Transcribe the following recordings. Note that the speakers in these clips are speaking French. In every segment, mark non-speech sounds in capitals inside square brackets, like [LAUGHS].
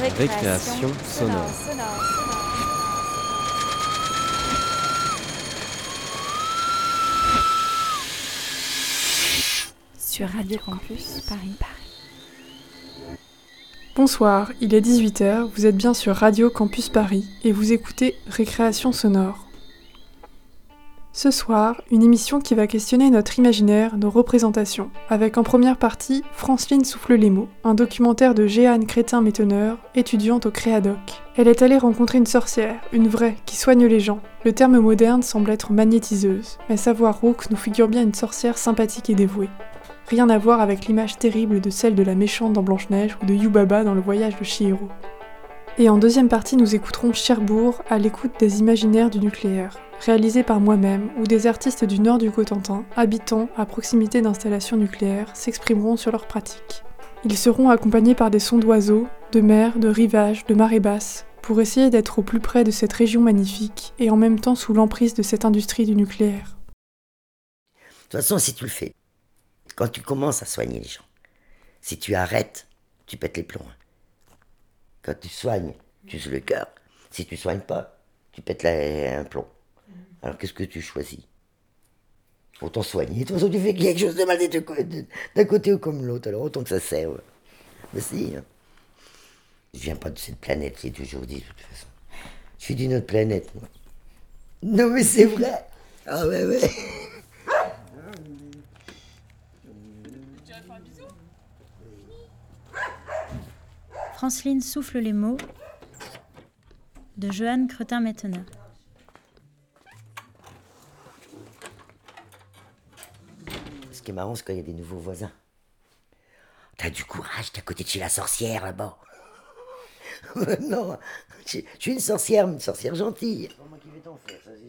Récréation sonore. Sur Radio Campus Paris Paris. Bonsoir, il est 18h, vous êtes bien sur Radio Campus Paris et vous écoutez Récréation sonore. Ce soir, une émission qui va questionner notre imaginaire, nos représentations, avec en première partie Franceline souffle les mots, un documentaire de Jeanne Crétin-Métonneur, étudiante au Créadoc. Elle est allée rencontrer une sorcière, une vraie, qui soigne les gens. Le terme moderne semble être magnétiseuse, mais savoir Rook nous figure bien une sorcière sympathique et dévouée. Rien à voir avec l'image terrible de celle de la méchante dans Blanche-Neige ou de Yubaba dans le voyage de Chihiro. Et en deuxième partie, nous écouterons Cherbourg à l'écoute des imaginaires du nucléaire, réalisé par moi-même, où des artistes du nord du Cotentin, habitant à proximité d'installations nucléaires, s'exprimeront sur leurs pratiques. Ils seront accompagnés par des sons d'oiseaux, de mer, de rivages, de marées basses, pour essayer d'être au plus près de cette région magnifique et en même temps sous l'emprise de cette industrie du nucléaire. De toute façon, si tu le fais, quand tu commences à soigner les gens, si tu arrêtes, tu pètes les plombs. Quand tu soignes, tu uses le cœur. Si tu soignes pas, tu pètes un plomb. Alors qu'est-ce que tu choisis? Autant soigner. De toute façon, tu fais quelque chose de mal d'un côté ou comme l'autre. Alors autant que ça serve. Mais si. Hein. Je viens pas de cette planète, j'ai toujours dit de toute façon. Je suis d'une autre planète, moi. Non mais c'est vrai. Ah ouais, ouais. Franceline souffle les mots de Joanne Cretin-Metteneur. qui est marrant, c'est quand il y a des nouveaux voisins. T'as du courage, t'es à côté de chez la sorcière là-bas. [LAUGHS] non, je, suis une sorcière, une sorcière gentille.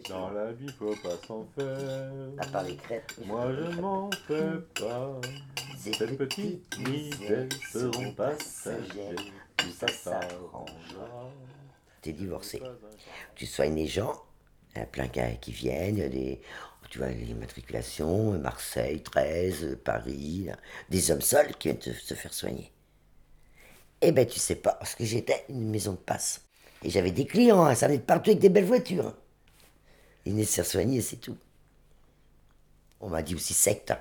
Dans la vie, faut pas s'en faire. À part les crêpes. Moi, je m'en fais pas. Ces petites misères seront passagères. Tout ça s'arrangera. T'es divorcé. Tu soignes les gens. Il y a plein qui viennent. Des tu vois, les matriculations, Marseille, 13, Paris, des hommes seuls qui viennent se faire soigner. Eh ben, tu sais pas, parce que j'étais une maison de passe. Et j'avais des clients, hein, ça venait de partout avec des belles voitures. Ils venaient se soigner, c'est tout. On m'a dit aussi secte. Hein.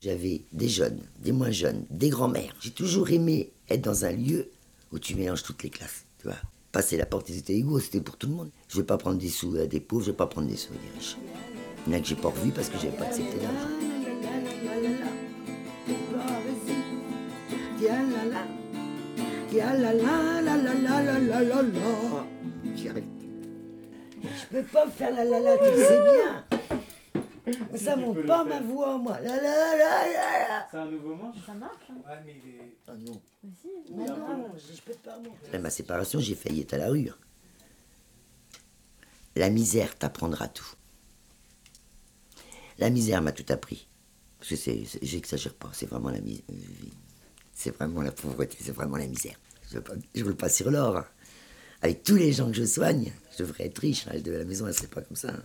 J'avais des jeunes, des moins jeunes, des grands-mères. J'ai toujours aimé être dans un lieu où tu mélanges toutes les classes, tu vois. Passer la porte, c'était égaux, c'était pour tout le monde. Je vais pas prendre des sous à des pauvres, je vais pas prendre des sous à des riches. Il y en a que j'ai pas revu parce que j'avais pas accepté l'argent. Je peux pas faire la la la, tu le sais bien. Ça monte pas ma voix, moi. La la la la C'est un nouveau manche Ça marche hein Ouais, mais il est. Ah non. Mais non, je peux pas monter. Ma séparation, j'ai failli être à la rue. Hein. La misère t'apprendra tout. La misère m'a tout appris. Parce que c'est, j'exagère pas, c'est vraiment la misère. C'est vraiment la pauvreté, c'est vraiment la misère. Je ne roule pas sur l'or. Hein. Avec tous les gens que je soigne, je devrais être riche. De la maison, elle serait pas comme ça. Hein.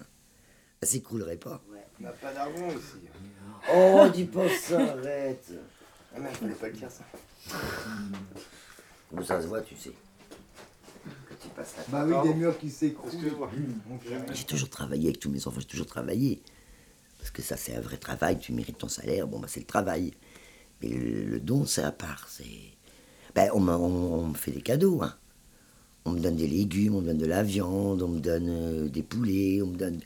Elle s'écroulerait pas. Ouais. On n'a pas d'argent aussi. Oh, dis pas ça, arrête. Ah, mais je voulais pas le dire, ça. Où ça se voit, tu sais? tu passes Bah oui, des murs qui s'écroulent. J'ai toujours travaillé avec tous mes enfants, j'ai toujours travaillé. Parce que ça, c'est un vrai travail, tu mérites ton salaire, bon, bah, c'est le travail. Mais le, don, c'est à part. Ben, on, me fait des cadeaux. Hein. On me donne des légumes, on me donne de la viande, on me donne euh, des poulets, on me donne.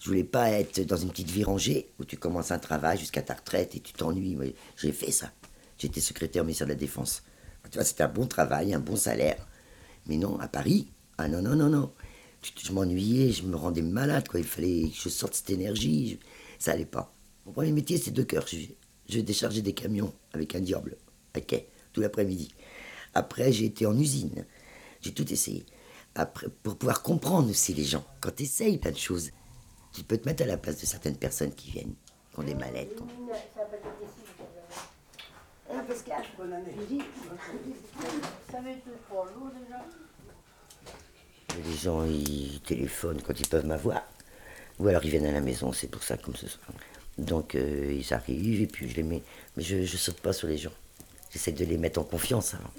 Je voulais pas être dans une petite vie rangée où tu commences un travail jusqu'à ta retraite et tu t'ennuies. J'ai fait ça. J'étais secrétaire au ministère de la Défense. Tu vois, c'était un bon travail, un bon salaire. Mais non, à Paris, ah non, non, non, non je m'ennuyais, je me rendais malade, quoi. Il fallait que je sorte cette énergie. Ça allait pas. Mon premier métier, c'est de cœur. Je, je déchargeais des camions avec un diable, ok, tout l'après-midi. Après, j'ai été en usine. J'ai tout essayé. Après, pour pouvoir comprendre aussi les gens. Quand tu essayes plein de choses, tu peux te mettre à la place de certaines personnes qui viennent, qui ont des mallettes. Déjà les gens, ils téléphonent quand ils peuvent m'avoir. Ou alors ils viennent à la maison, c'est pour ça, comme ce soir. Donc euh, ils arrivent et puis je les mets. Mais je ne saute pas sur les gens. J'essaie de les mettre en confiance avant.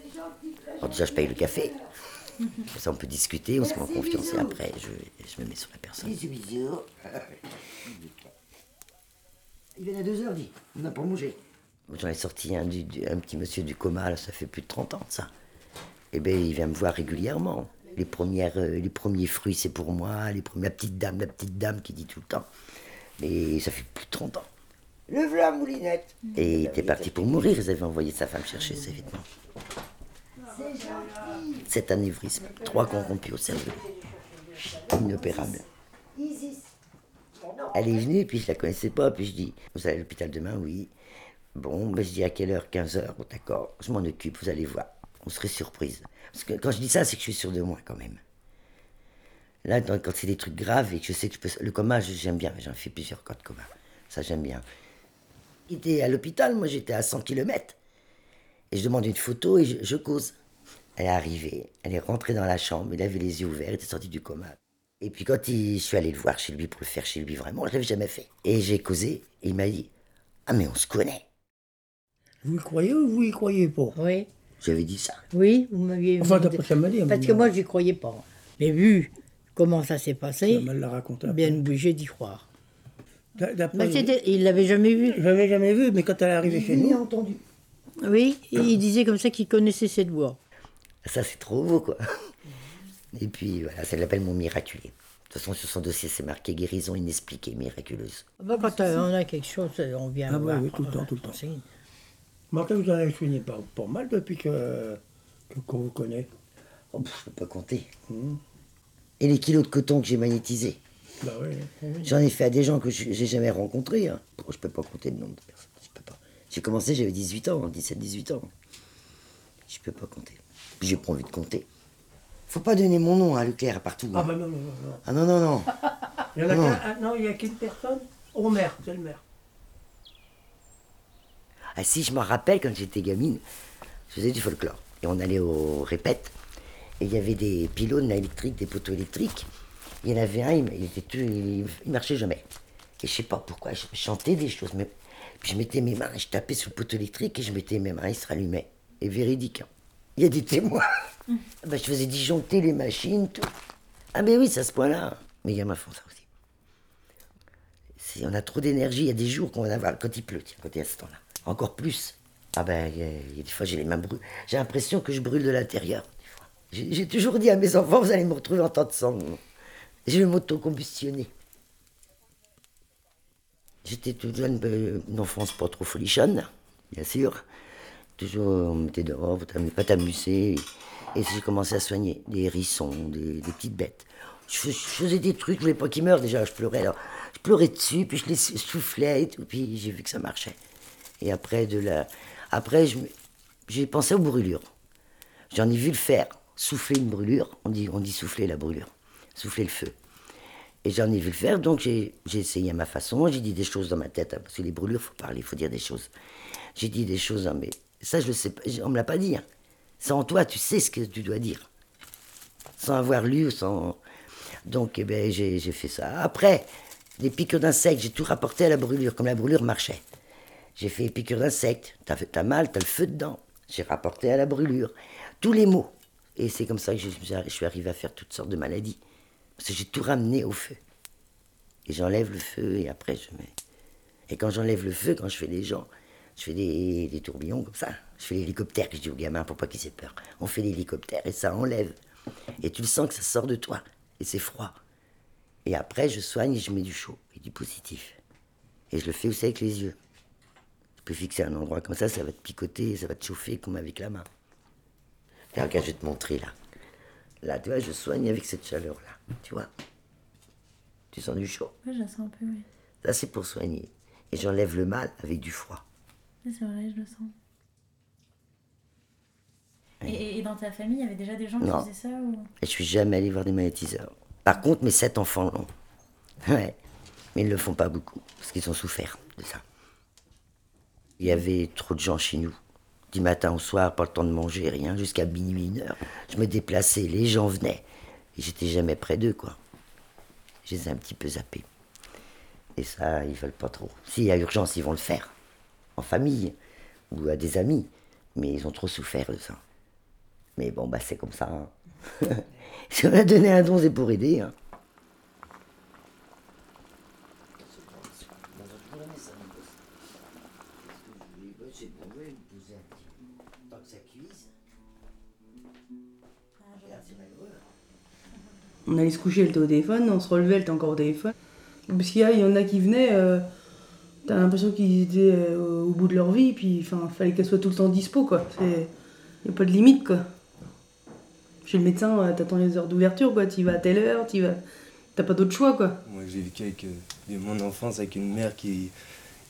Alors déjà, je paye le café. Comme ça, on peut discuter, on se met en confiance et après, je, je me mets sur la personne. Bisous, bisous. Il vient à 2h, dit. On n'a pas mangé. J'en ai sorti un, du- du- un petit monsieur du coma, là, ça fait plus de 30 ans, ça. Eh bien, il vient me voir régulièrement. Les, premières, euh, les premiers fruits, c'est pour moi. Les premières, la petite dame, la petite dame qui dit tout le temps. Mais ça fait plus de 30 ans. Le voilà, moulinette. Et il était parti pour mourir. Ils avaient envoyé sa femme chercher ses vêtements. Cet anévrisme, trois corrompus au cerveau. Inopérable. Elle est venue, puis je la connaissais pas, puis je dis, vous allez à l'hôpital demain, oui. Bon, ben je dis à quelle heure? 15 heures, Bon, d'accord, je m'en occupe, vous allez voir. On serait surprise. Parce que quand je dis ça, c'est que je suis sûr de moi quand même. Là, quand c'est des trucs graves et que je sais que je peux. Le coma, je- j'aime bien, j'en fais plusieurs cas de coma. Ça, j'aime bien. Il était à l'hôpital, moi j'étais à 100 km. Et je demande une photo et je, je cause. Elle est arrivée, elle est rentrée dans la chambre, il avait les yeux ouverts, il était sorti du coma. Et puis quand il- je suis allé le voir chez lui pour le faire chez lui vraiment, je l'avais jamais fait. Et j'ai causé, et il m'a dit Ah, mais on se connaît. Vous y croyez ou vous y croyez pas? Oui, J'avais dit ça. oui, vous m'aviez Enfin, d'après ça m'a dit. Parce que moi, j'y croyais pas. Mais vu comment ça s'est passé, Elle l'a raconté. bien obligé d'y croire. D'a- D'après. Mais c'était- il l'avait jamais vu. Je l'avais jamais vu, mais quand elle est arrivée chez nous. entendu. Oui, et il disait comme ça qu'il connaissait cette voix. Ça, c'est trop beau, quoi. Et puis, voilà, ça l'appelle mon miraculé. De toute façon, sur son dossier, c'est marqué guérison inexpliquée, miraculeuse. Bah, quand euh, on a quelque chose, on vient Ah, oui, voir. oui, tout le temps, tout le temps. Martin, vous en avez soigné pas, pas mal depuis que que- qu'on vous connaît. Oh, pff, je peux pas compter. Mhm. Et les kilos de coton que j'ai magnétisés. Bah oui. J'en ai fait à des gens que je- j'ai jamais rencontrés. Hein. Bon, je peux pas compter le nombre de personnes. Je peux pas. J'ai commencé, j'avais 18 ans, 17-18 ans. Je peux pas compter. J'ai pas envie de compter. Faut pas donner mon nom à Leclerc partout. Ah hein. bah non, non, non. non. Ah non, non, non. Il y en a Non. ah, non, il y a qu'une personne? Au maire, c'est le maire. Ah si, je me rappelle quand j'étais gamine, je faisais du folklore. Et on allait au répète. Et il y avait des pylônes électriques, des poteaux électriques. Il y en avait un, il, était tout, il, il marchait jamais. Et je sais pas pourquoi, je chantais des choses. Mais, puis je mettais mes mains, je tapais sur le poteau électrique et je mettais mes mains, il se rallumait. Et véridique. hein. Il y a des témoins. [LAUGHS] Ah ben, je faisais disjoncter les machines, tout. Ah ben oui, c'est à ce point-là. Mes gamins font ça aussi. Si on a trop d'énergie, il y a des jours qu'on va avoir, quand il pleut, tiens, quand il y a ce temps-là. Encore plus. Ah ben, il y a- il y a des fois, j'ai les mains brûlées. J'ai l'impression que je brûle de l'intérieur. J'ai toujours dit à mes enfants, vous allez me retrouver en temps de sang. Je vais m'auto-combustionner. J'étais toute jeune, euh, une enfance pas trop folichonne, bien sûr. Toujours, on me mettait dehors, faut t'amuser- pas t'amuser. Et j'ai commencé à soigner des hérissons, des, petites bêtes. Je, fais- je faisais des trucs, je voulais pas qu'ils meurent déjà, je pleurais. Alors, je pleurais dessus, puis je les soufflais et tout, puis j'ai vu que ça marchait. Et après, de la... après j'ai pensé aux brûlures. J'en ai vu le faire, souffler une brûlure. On dit, on dit souffler la brûlure, souffler le feu. Et j'en ai vu le faire, donc j'ai essayé à ma façon. J'ai dit des choses dans ma tête, hein, parce que les brûlures, faut parler, faut dire des choses. J'ai dit des choses, hein, mais ça, je le sais pas, on me l'a pas dit. hein. C'est en toi, tu sais ce que tu dois dire. Sans avoir lu, sans. Donc, eh ben, j'ai fait ça. Après, les piqûres d'insectes, j'ai tout rapporté à la brûlure, comme la brûlure marchait. J'ai fait les piqûres d'insectes. T'as t'as mal, t'as le feu dedans. J'ai rapporté à la brûlure. Tous les mots. Et c'est comme ça que je, suis arrivé à faire toutes sortes de maladies. Parce que j'ai tout ramené au feu. Et j'enlève le feu et après je mets. Et quand j'enlève le feu, quand je fais des gens, je fais des, des tourbillons comme ça. Je fais l'hélicoptère, je dis aux gamins pour pas qu'ils aient peur. On fait l'hélicoptère et ça enlève. Et tu le sens que ça sort de toi. Et c'est froid. Et après, je soigne et je mets du chaud et du positif. Et je le fais aussi avec les yeux. Je peux fixer un endroit comme ça, ça va te picoter, ça va te chauffer comme avec la main. Regarde, je vais te montrer là. Là, tu vois, je soigne avec cette chaleur-là. Tu vois Tu sens du chaud? Ouais, je la sens un peu, oui. Ça, c'est pour soigner. Et j'enlève le mal avec du froid. Oui, c'est vrai, je le sens. Et- Et, et dans ta famille, il y avait déjà des gens Non. qui faisaient ça ou... Et je suis jamais allé voir des magnétiseurs. Par contre, mes sept enfants l'ont. [LAUGHS] Ouais. Mais ils ne le font pas beaucoup, parce qu'ils ont souffert de ça. Il y avait trop de gens chez nous. Du matin au soir, pas le temps de manger, rien, jusqu'à minuit, une heure. Je me déplaçais, les gens venaient. Et j'étais jamais près d'eux, quoi. Je les ai un petit peu zappés. Et ça, ils veulent pas trop. S'il y a urgence, ils vont le faire. En famille, ou à des amis. Mais ils ont trop souffert de ça. Mais bon, bah c'est comme ça. hein. [LAUGHS] si on a donné un don, c'est pour aider. hein. On allait se coucher, elle était au téléphone, on se relevait, elle était encore au téléphone. Parce qu'il y, y en a qui venaient, euh, t'as l'impression qu'ils étaient euh, au bout de leur vie, puis enfin, fallait qu'elle soit tout le temps dispo, quoi. Il n'y a pas de limite, quoi. Chez le médecin, euh, t'attends les heures d'ouverture, quoi. Tu vas à telle heure, tu vas. T'as pas d'autre choix, quoi. Moi, j'ai vécu avec mon enfance avec une mère qui,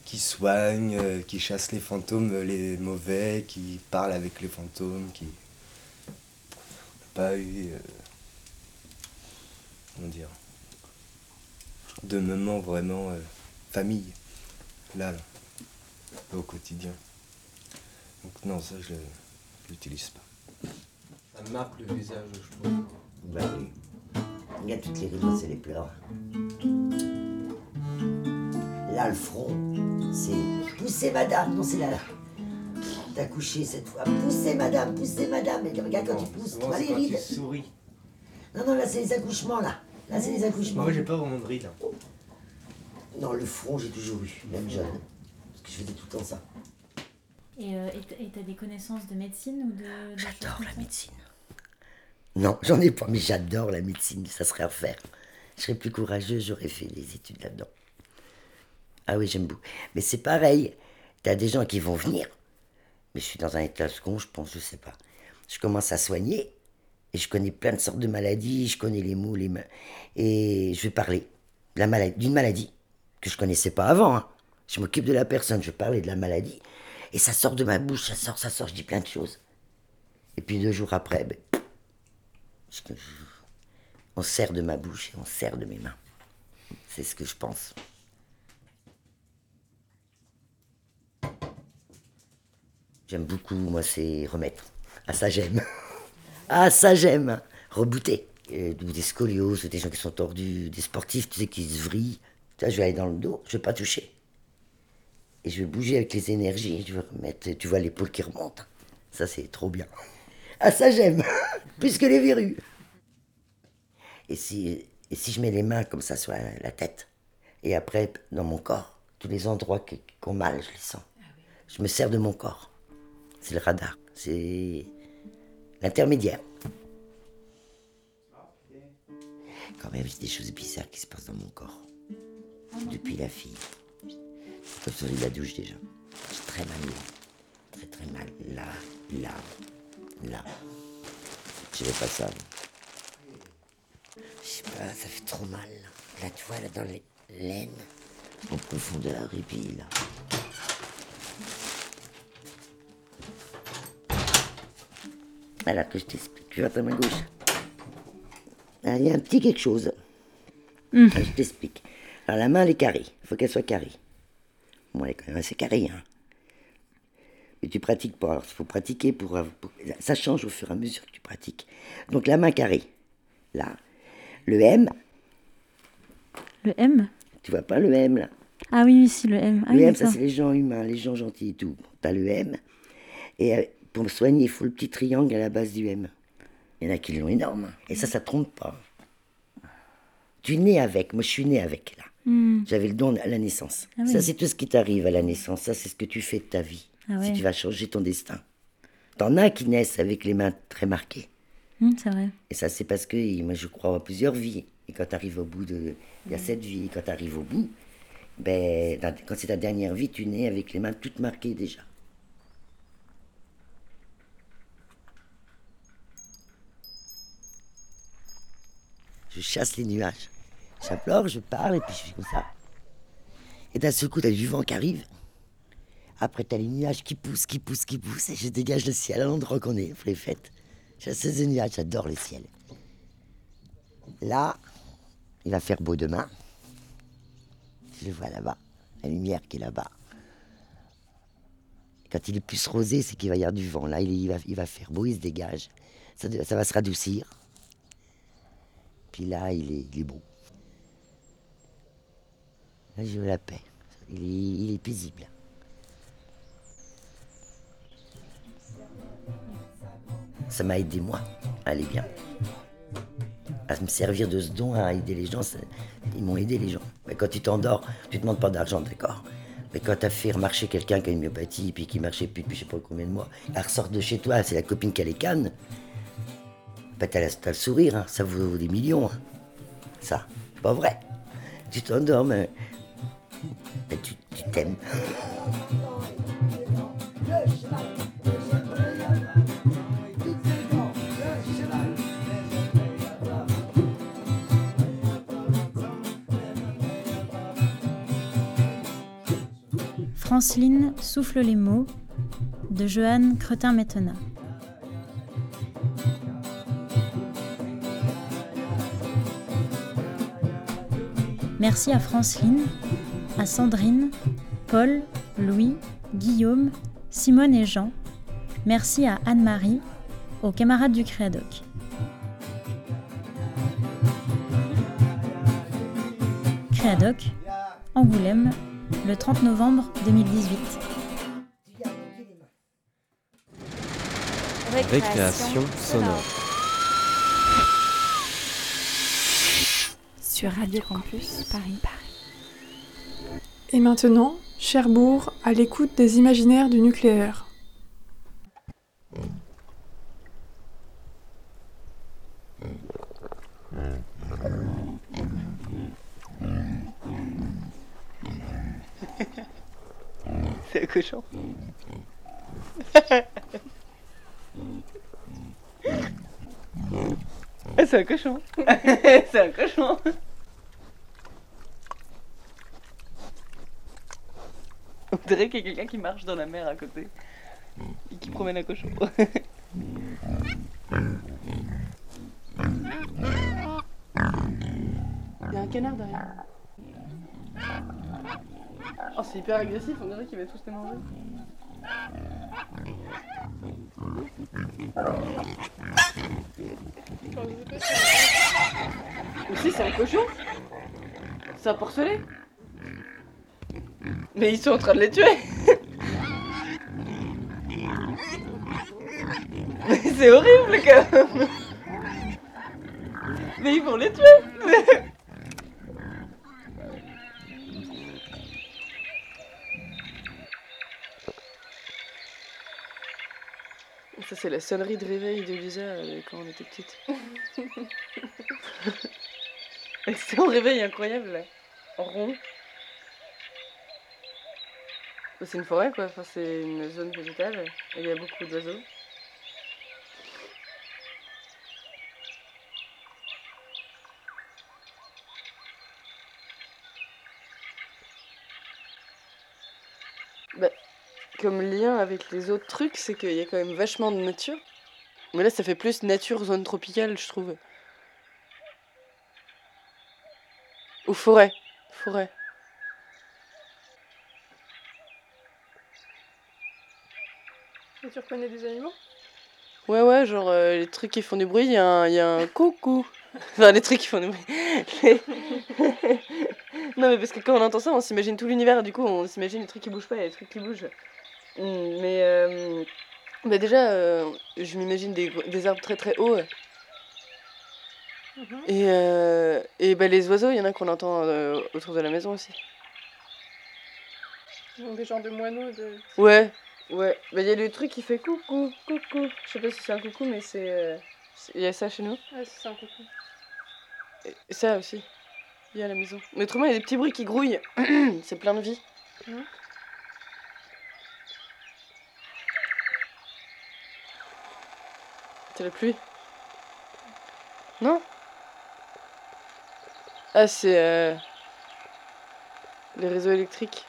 qui soigne, qui chasse les fantômes, les mauvais, qui parle avec les fantômes, qui pas eu. Comment dire De moment vraiment euh, famille, là, là, au quotidien. Donc, non, ça, je l'utilise pas. Ça marque le visage, je trouve. Bah oui. Regarde toutes les rides, c'est les pleurs. Là, le front, c'est poussez madame, non, c'est là, là. T'as couché cette fois. Poussez madame, poussez madame. Et regarde quand tu pousses, tu vois les quand tu rides souris? Non, non, là, c'est les accouchements, là. Là, c'est les accouchements. Moi, j'ai pas vraiment de rides. hein. Non, le front, j'ai toujours eu, même jeune. Parce que je faisais tout le temps ça. Et euh, t'as des connaissances de médecine ou de. de J'adore la médecine. Non, j'en ai pas, mais j'adore la médecine, ça serait à refaire. Je serais plus courageux, j'aurais fait des études là-dedans. Ah oui, j'aime beaucoup. Mais c'est pareil, t'as des gens qui vont venir, mais je suis dans un état second, je pense, je sais pas. Je commence à soigner, et je connais plein de sortes de maladies, je connais les mots, les mains, et je vais parler d'une maladie que je connaissais pas avant. hein. Je m'occupe de la personne, je vais de la maladie, et ça sort de ma bouche, ça sort, ça sort, je dis plein de choses. Et puis deux jours après, ben, on sert de ma bouche et on sert de mes mains. C'est ce que je pense. J'aime beaucoup, moi, c'est remettre. Ah, ça, j'aime. Ah, ça, j'aime. Rebooter. Euh, ou des scolioses, des gens qui sont tordus, des sportifs, tu sais, qui se vrillent. Ça, je vais aller dans le dos, je vais pas toucher. Et je vais bouger avec les énergies. Je vais remettre, tu vois l'épaule qui remonte. Ça, c'est trop bien. Ah, ça, j'aime. [LAUGHS] Plus que les verrues. Et si, et si je mets les mains comme ça sur la, la tête, et après, dans mon corps, tous les endroits qui, qui ont mal, je les sens. Je me sers de mon corps. C'est le radar. C'est l'intermédiaire. Quand même, j'ai des choses bizarres qui se passent dans mon corps. Depuis la fille. C'est comme sur la douche déjà. J'ai très mal là. Très très mal. Là, là, là. Je vais pas ça. Je sais pas, ça fait trop mal. Là, tu vois, là, dans les laines, en profondeur, et puis là. Voilà, que je t'explique. Tu vois ta main gauche Ah, Il y a un petit quelque chose. Ah, Je t'explique. Alors, la main, elle est carrée. Il faut qu'elle soit carrée. Bon, elle est quand même assez carrée, hein. Mais tu pratiques pas. Alors, il faut pratiquer pour, Ça change au fur et à mesure que tu pratiques. Donc, la main carrée. Là. Le M. Le M? Tu vois pas le M, là? Ah oui, oui, si, le M. Ah le oui, M, ça, c'est les gens humains, les gens gentils et tout. T'as le M. Et euh, pour me soigner, il faut le petit triangle à la base du M. Il y en a qui l'ont énorme. Et ça, ça trompe pas. Tu né avec. Moi, je suis né avec, là. Hmm. J'avais le don à la naissance. Ah oui. Ça, c'est tout ce qui t'arrive à la naissance. Ça, c'est ce que tu fais de ta vie. Ah Si ouais. tu vas changer ton destin. T'en as qui naissent avec les mains très marquées. Hmm, c'est vrai. Et ça, c'est parce que moi, je crois à plusieurs vies. Et quand tu arrives au bout de. Il y a cette vie. Et quand tu arrives au bout, ben, quand c'est ta dernière vie, tu nais avec les mains toutes marquées déjà. Je chasse les nuages. J'implore, je parle, et puis je fais comme ça. Et d'un seul coup, t'as du vent qui arrive. Après, t'as les nuages qui poussent, qui poussent, qui poussent, et je dégage le ciel à l'endroit qu'on est, pour les fêtes. Chasse les nuages, j'adore le ciel. Là, il va faire beau demain. Je le vois là-bas, la lumière qui est là-bas. Quand il est plus rosé, c'est qu'il va y avoir du vent. Là, il, il va, il va faire beau, il se dégage. Ça, ça va se radoucir. Puis là, il est, il est beau. Là, je veux la paix. Il est, paisible. ça m'a aidé moi à aller bien. À me servir de ce don, à aider les gens, ils m'ont aidé les gens. Mais quand tu t'endors, tu ne demandes pas d'argent, d'accord. Mais quand tu as fait remarcher quelqu'un qui a une myopathie, puis qui marchait plus depuis je sais pas combien de mois, elle ressort de chez toi, c'est la copine qui a les cannes, bah t'as, le sourire, hein, ça vaut des millions. hein. Ça, pas vrai. Tu t'endors, mais, mais tu, t'aimes. Franceline souffle les mots de Johan Cretin-Métena. Merci à Franceline, à Sandrine, Paul, Louis, Guillaume, Simone et Jean. Merci à Anne-Marie, aux camarades du Créadoc. Créadoc, Angoulême, le 30 novembre 2018. Récréation sonore. Sur Radio Campus Paris. Paris. Et maintenant, Cherbourg, à l'écoute des imaginaires du nucléaire. [LAUGHS] [LAUGHS] C'est un cochon. [LAUGHS] C'est un cochon. c'est un cochon. On dirait qu'il y a quelqu'un qui marche dans la mer à côté et qui promène un cochon. Il y a un canard derrière. Oh, c'est hyper agressif, on dirait qu'il va tous les manger. Aussi, c'est un cochon C'est un porcelet Mais ils sont en train de les tuer Mais c'est horrible quand même Mais ils vont les tuer Ça, c'est la sonnerie de réveil de Lisa euh, quand on était petite. [LAUGHS] Un réveil incroyable, là. En rond. C'est une forêt, quoi. Enfin, c'est une zone végétale. Il y a beaucoup d'oiseaux. Bah, comme lien avec les autres trucs, c'est qu'il y a quand même vachement de nature. Mais là, ça fait plus nature zone tropicale, je trouve. Ou forêt. Forêt. Tu reconnais des animaux? Ouais, ouais, genre euh, les trucs qui font du bruit, il y, a un- il y a un coucou. Enfin, les trucs qui font du bruit. Les- [LAUGHS] non, mais parce que quand on entend ça, on s'imagine tout l'univers, du coup, on s'imagine les trucs qui bougent pas et les trucs qui bougent. Hmm, Mais euh, bah déjà, euh, je m'imagine des, des arbres très très hauts. Et, euh, et bah, les oiseaux, il y en a qu'on entend autour de la maison aussi. Donc des genres de moineaux de... Ouais, ouais. Bah, il y a le truc qui fait coucou, coucou. Je sais pas si c'est un coucou, mais c'est. euh, Il y a ça chez nous. Ouais, c'est un coucou. Et ça aussi. Il y a à la maison. Mais autrement, il y a des petits bruits qui grouillent. [CLEARS THROAT] c'est plein de vie. Mhm. C'est la pluie? Non? Ah, c'est. euh, Les réseaux électriques.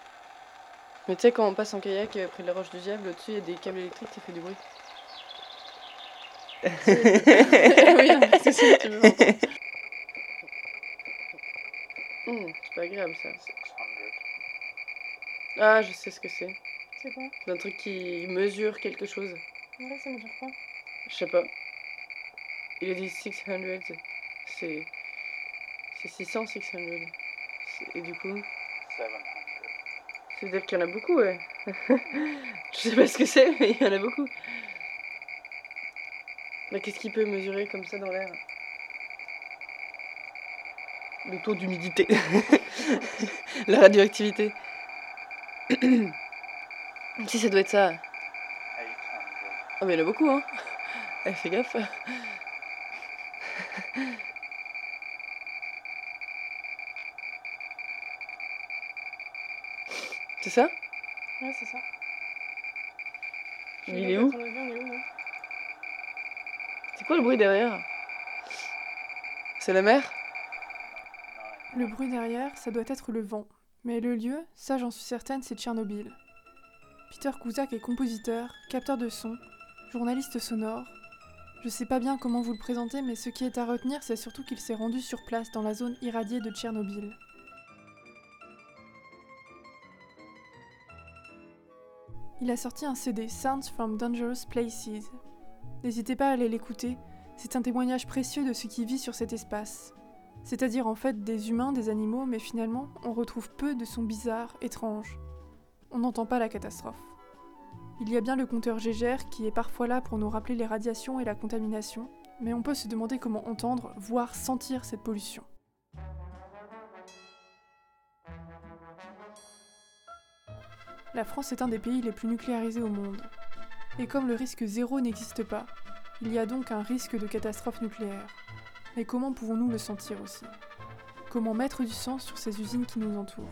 Mais tu sais, quand on passe en kayak euh, près de la roche du diable, au-dessus, il y a des câbles électriques, ça fait du bruit. [LAUGHS] Oui, c'est sûr, tu veux. Hmm, c'est pas agréable ça. Ah, je sais ce que c'est. C'est quoi? C'est un truc qui mesure quelque chose. Ouais, ça me dire quoi? Je sais pas. Il a dit 600. C'est. C'est 600, 600. C'est- Et du coup? C'est-à-dire qu'il y en a beaucoup, ouais. [LAUGHS] je sais pas ce que c'est, mais il y en a beaucoup. Mais qu'est-ce qu'il peut mesurer comme ça dans l'air? Le taux d'humidité. [LAUGHS] La radioactivité. si ça doit être ça. Ah mais il y en a beaucoup hein. Eh, fais gaffe. C'est ça? Ouais, c'est ça. Il est où? C'est quoi le bruit derrière? C'est la mer? Le bruit derrière, ça doit être le vent. Mais le lieu, ça j'en suis certaine, c'est Tchernobyl. Peter Kuzak est compositeur, capteur de son, journaliste sonore. Je sais pas bien comment vous le présenter, mais ce qui est à retenir, c'est surtout qu'il s'est rendu sur place dans la zone irradiée de Tchernobyl. Il a sorti un CD, Sounds from Dangerous Places. N'hésitez pas à aller l'écouter, c'est un témoignage précieux de ce qui vit sur cet espace. C'est-à-dire en fait des humains, des animaux, mais finalement, on retrouve peu de sons bizarres, étranges. On n'entend pas la catastrophe. Il y a bien le compteur Gégère qui est parfois là pour nous rappeler les radiations et la contamination, mais on peut se demander comment entendre, voire sentir cette pollution. La France est un des pays les plus nucléarisés au monde. Et comme le risque zéro n'existe pas, il y a donc un risque de catastrophe nucléaire. Mais comment pouvons-nous le sentir aussi? Comment mettre du sens sur ces usines qui nous entourent?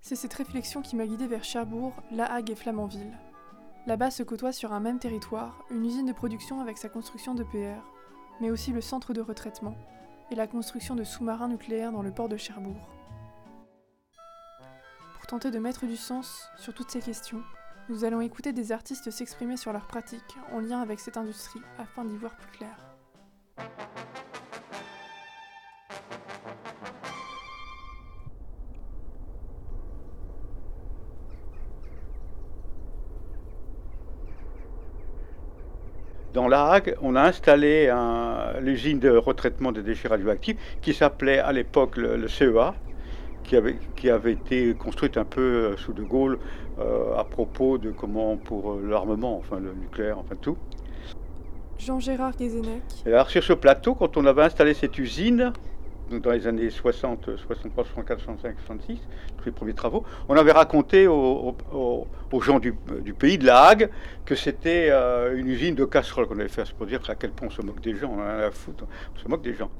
C'est cette réflexion qui m'a guidée vers Cherbourg, La Hague et Flamanville. Là-bas se côtoient sur un même territoire une usine de production avec sa construction d'EPR, mais aussi le centre de retraitement et la construction de sous-marins nucléaires dans le port de Cherbourg. Pour tenter de mettre du sens sur toutes ces questions, nous allons écouter des artistes s'exprimer sur leurs pratiques en lien avec cette industrie afin d'y voir plus clair. Dans La Hague, on a installé l'usine de retraitement des déchets radioactifs qui s'appelait à l'époque le, le, CEA, qui avait, qui avait été construite un peu euh, sous De Gaulle euh, à propos de comment pour euh, l'armement, enfin le nucléaire, enfin tout. Jean-Gérard Guézenec. Alors sur ce plateau, quand on avait installé cette usine, dans les années 60, 63, 64, 65, 66, tous les premiers travaux, on avait raconté aux, gens du, pays de La Hague que c'était euh, une usine de casseroles qu'on avait fait. C'est pour dire à quel point on se moque des gens, on a la foutre, on se moque des gens.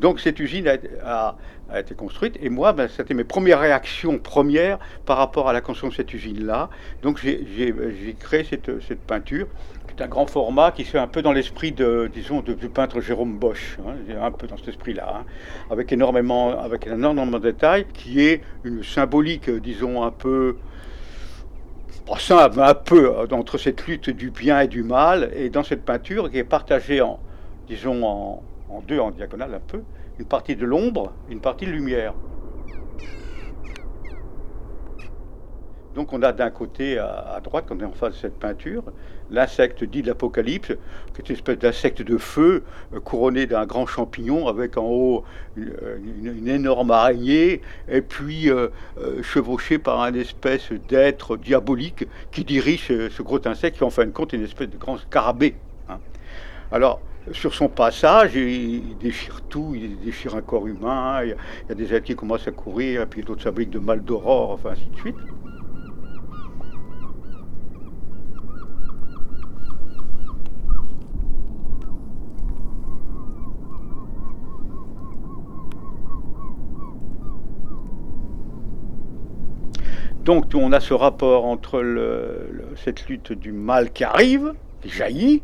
Donc cette usine a, été construite et moi, ben, c'était mes premières réactions premières par rapport à la construction de cette usine-là. Donc j'ai créé cette, cette peinture c'est un grand format qui se fait un peu dans l'esprit de, disons, du peintre Jérôme Bosch, hein, un peu dans cet esprit-là, hein, avec énormément, avec de détails, qui est une symbolique, disons, un peu, pas simple, un peu entre cette lutte du bien et du mal, et dans cette peinture qui est partagée en, disons, en, en deux, en diagonale un peu, une partie de l'ombre, une partie de lumière. Donc on a d'un côté à, droite, quand on est en face de cette peinture, l'insecte dit de l'Apocalypse, qui est une espèce d'insecte de feu euh, couronné d'un grand champignon avec en haut une, une énorme araignée et puis euh, euh, chevauché par un espèce d'être diabolique qui dirige ce, ce, gros insecte qui en fin de compte est une espèce de grand scarabée. Hein. Alors sur son passage, il déchire tout, il déchire un corps humain, il y a, des êtres qui commencent à courir, et puis d'autres s'abriquent de mal d'aurore, enfin ainsi de suite. Donc on a ce rapport entre cette lutte du mal qui arrive, qui jaillit,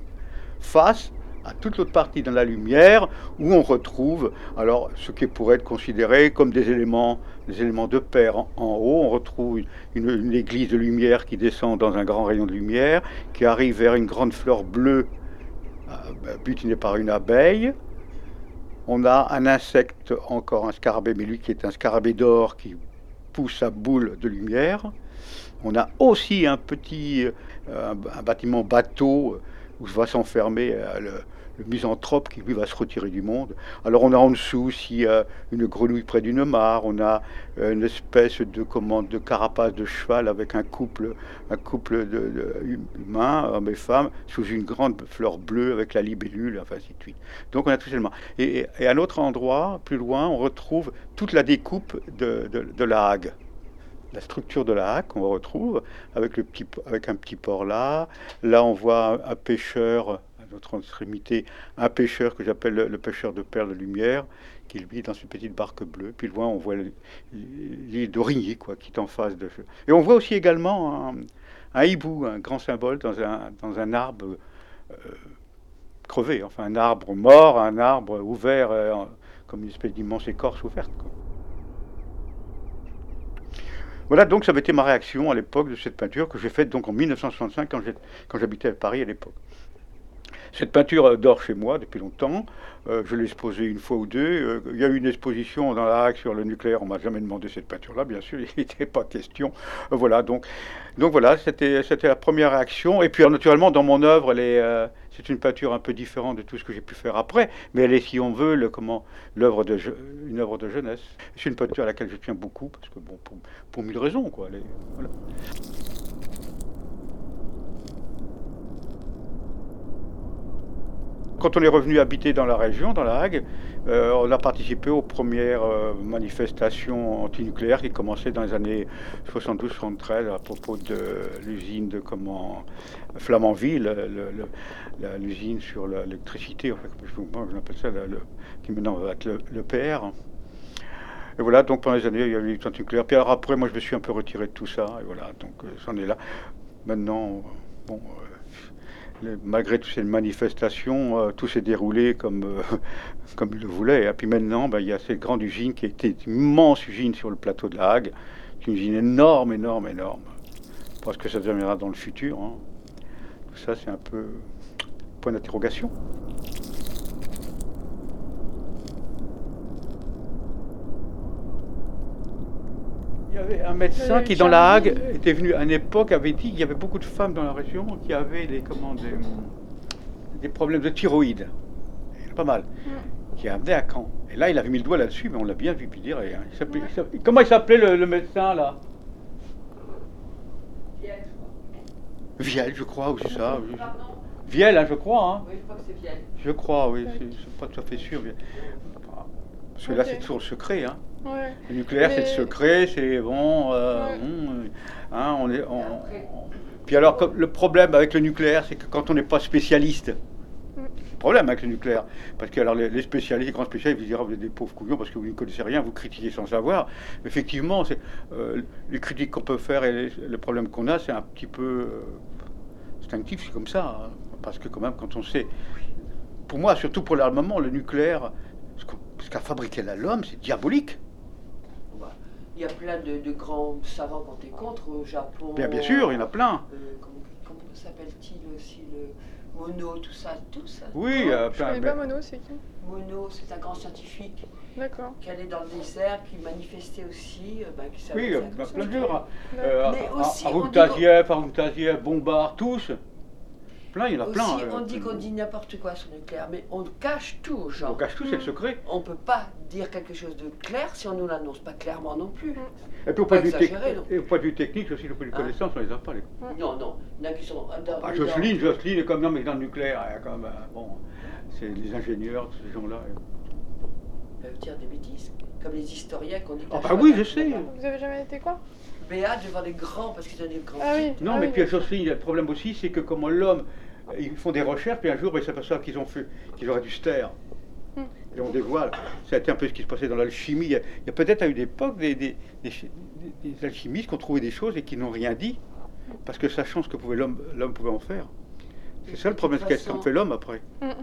face toute l'autre partie dans la lumière, où on retrouve alors ce qui pourrait être considéré comme des éléments, des éléments de pair en, haut. On retrouve une, église de lumière qui descend dans un grand rayon de lumière, qui arrive vers une grande fleur bleue euh, butinée par une abeille. On a un insecte, encore un scarabée, mais lui qui est un scarabée d'or qui pousse à boule de lumière. On a aussi un petit euh, un, bâtiment bateau où va s'enfermer euh, le misanthrope qui lui va se retirer du monde. Alors on a en dessous s'il y a une grenouille près d'une mare, on a euh, une espèce de commande de carapace de cheval avec un couple, un couple de, de humains, hommes et femmes, sous une grande fleur bleue avec la libellule, enfin ainsi de suite. Donc on a tout élément. Et, et à un autre endroit, plus loin, on retrouve toute la découpe de, la hague la structure de la haque qu'on retrouve avec, le petit, avec un petit port là. Là, on voit un pêcheur, à notre extrémité, un pêcheur que j'appelle le, pêcheur de perles de lumière, qui vit dans une petite barque bleue. Puis loin, on voit l'île d'Origny, quoi, qui est en face de. Et on voit aussi également un, hibou, un grand symbole dans un, dans un arbre euh, crevé, enfin un arbre mort, un arbre ouvert, euh, comme une espèce d'immense écorce ouverte. Voilà, donc ça avait été ma réaction à l'époque de cette peinture que j'ai faite donc en 1965 quand j'habitais à Paris à l'époque. Cette peinture dort chez moi depuis longtemps. Euh, je l'ai exposée une fois ou deux. Euh, il y a eu une exposition dans la Hague sur le nucléaire. On m'a jamais demandé cette peinture-là, bien sûr. [LAUGHS] Il n'était pas question. Euh, voilà. Donc, donc voilà, c'était la première réaction. Et puis naturellement, dans mon œuvre, c'est une peinture un peu différente de tout ce que j'ai pu faire après, mais elle est, si on veut, comment l'œuvre de une œuvre de jeunesse. C'est une peinture à laquelle je tiens beaucoup parce que bon, pour, mille raisons, quoi. Voilà. Quand on est revenu habiter dans la région, dans la Hague, euh, on a participé aux premières euh, manifestations antinucléaires qui commençaient dans les années 72-73 à propos de l'usine de comment Flamanville, l'usine sur l'électricité, je ça, qui maintenant va être le, PR. Et voilà, donc pendant les années, il y a eu les nucléaires. Puis après, moi, je me suis un peu retiré de tout ça. Et voilà, donc euh, c'en est là. Maintenant, bon malgré toutes ces manifestations, euh, tout s'est déroulé comme, euh, [LAUGHS] comme il le voulait. Et puis maintenant, ben, il y a cette grande usine qui était une immense usine sur le plateau de la Hague. C'est une usine énorme, énorme, énorme. Pense que ça deviendra dans le futur. Hein. Tout ça, c'est un peu point d'interrogation. Il y avait un médecin qui, dans la Hague, était venu à une époque, avait dit qu'il y avait beaucoup de femmes dans la région qui avaient des, comment, des, des problèmes de thyroïde. Pas mal. Mm. Qui amenait à Caen. Et là, il avait mis le doigt là-dessus, mais on l'a bien vu. Puis dire, il comment il s'appelait le, le, médecin, là? Vielle, je crois. Vielle, je crois, ou c'est ça. Vielle, hein, je crois. Hein. Oui, je crois que c'est Vielle. Je crois, oui, je ne suis pas tout à fait sûr. Parce que okay. là, c'est toujours le secret. Hein. Ouais. Le nucléaire, Mais... c'est le secret, c'est bon. Euh, Ouais. bon, hein, on est, on- Puis alors, le problème avec le nucléaire, c'est que quand on n'est pas spécialiste, problème avec le nucléaire. Parce que alors, les, les spécialistes, les grands spécialistes, vous diront, vous êtes des pauvres couillons parce que vous ne connaissez rien, vous critiquez sans savoir. Effectivement, c'est, euh, les critiques qu'on peut faire et les- le problème qu'on a, c'est un petit peu euh, instinctif, c'est comme ça. hein. Parce que quand même, quand on sait, pour moi, surtout pour l'armement, le nucléaire, ce ce qu'a fabriqué l'homme, c'est diabolique. Il y a plein de, de grands savants qu'on est contre au Japon. Bien, bien sûr, il y en a plein. Euh, comment comment s'appelle-t-il aussi le Mono, tout ça, tout ça. Oui, euh, Je plein- connais pas Mono, c'est qui? Mono, c'est un grand scientifique D'accord. qui allait dans le désert, qui manifestait aussi, euh, bah, qui savait Oui, bah, plein de Aroutaziev, Aroutaziev, Bombard, tous. Plein, il y en a Aussi, plein. on euh, dit qu'on dit n'importe quoi sur le nucléaire, mais on cache tout aux gens. On cache tout, c'est le secret. On peut pas dire quelque chose de clair si on ne l'annonce pas clairement non plus. Et puis au Pas point, non. et au point de vue technique aussi, le point de vue Hein connaissance, on les a pas. Les... Non, non, il y en a qui sont dans, Ah, dans- Jocelyne, Jocelyne est comme non, mais dans le nucléaire, il y a quand même, euh, bon, c'est les ingénieurs, tous ces gens-là. Ils peuvent dire des bêtises, comme les historiens qu'on dit. Ah bah oui, je sais. Vous avez jamais été quoi? Béat devant les grands, parce qu'ils ont des grands Ah oui. Non, mais puis Jocelyne, il y a le problème aussi, c'est que comment l'homme, ils font des recherches, puis un jour, ils s'aperçoivent qu'ils ont fait, qu'ils auraient dû se taire. Hmm. Et on dévoile. Ça a été un peu ce qui se passait dans l'alchimie. Il y a, peut-être à une époque des, des, des, alchimistes qui ont trouvé des choses et qui n'ont rien dit, parce que sachant ce que pouvait l'homme, l'homme pouvait en faire. C'est ça le problème, qu'est-ce qu'en fait l'homme après? De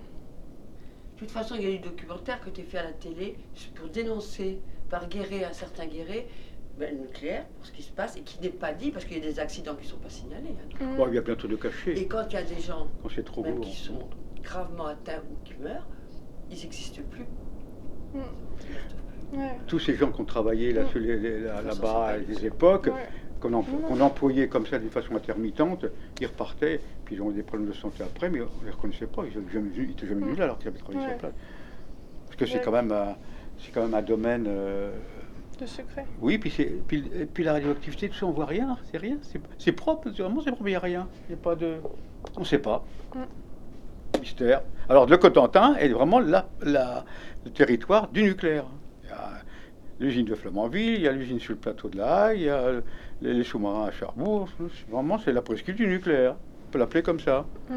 toute façon, il y a eu des documentaires qui ont été faits à la télé pour dénoncer par Guéret un certain Guéret ben, nucléaire pour ce qui se passe et qui n'est pas dit parce qu'il y a des accidents qui ne sont pas signalés. hein. Bon, il y a bientôt de cachets. Et quand il y a des gens Quand c'est trop même beau. qui sont gravement atteints ou qui meurent, ils n'existent plus. Ouais. Tous ces gens qui ont travaillé là, sur les- les- là- là-bas à des époques, Ouais. qu'on emplo- qu'on employait comme ça d'une façon intermittente, ils repartaient, puis ils ont eu des problèmes de santé après, mais on ne les reconnaissait pas, ils n'étaient jamais, venus- là alors qu'ils avaient travaillé Ouais. sur place. Parce que c'est Ouais. quand même un, c'est quand même un domaine. euh, De secret. oui, puis, c'est, puis, la radioactivité, tout ça, on voit rien, c'est rien, c'est, propre, vraiment c'est propre, il n'y a rien, il n'y a pas de, on ne sait pas. Mystère. Alors le Cotentin est vraiment la, la- le territoire du nucléaire. Il y a l'usine de Flamanville, il y a l'usine sur le plateau de la Haye, il y a les, les sous-marins à Cherbourg. C'est- Vraiment, c'est la presqu'île du nucléaire. On peut l'appeler comme ça. Mm.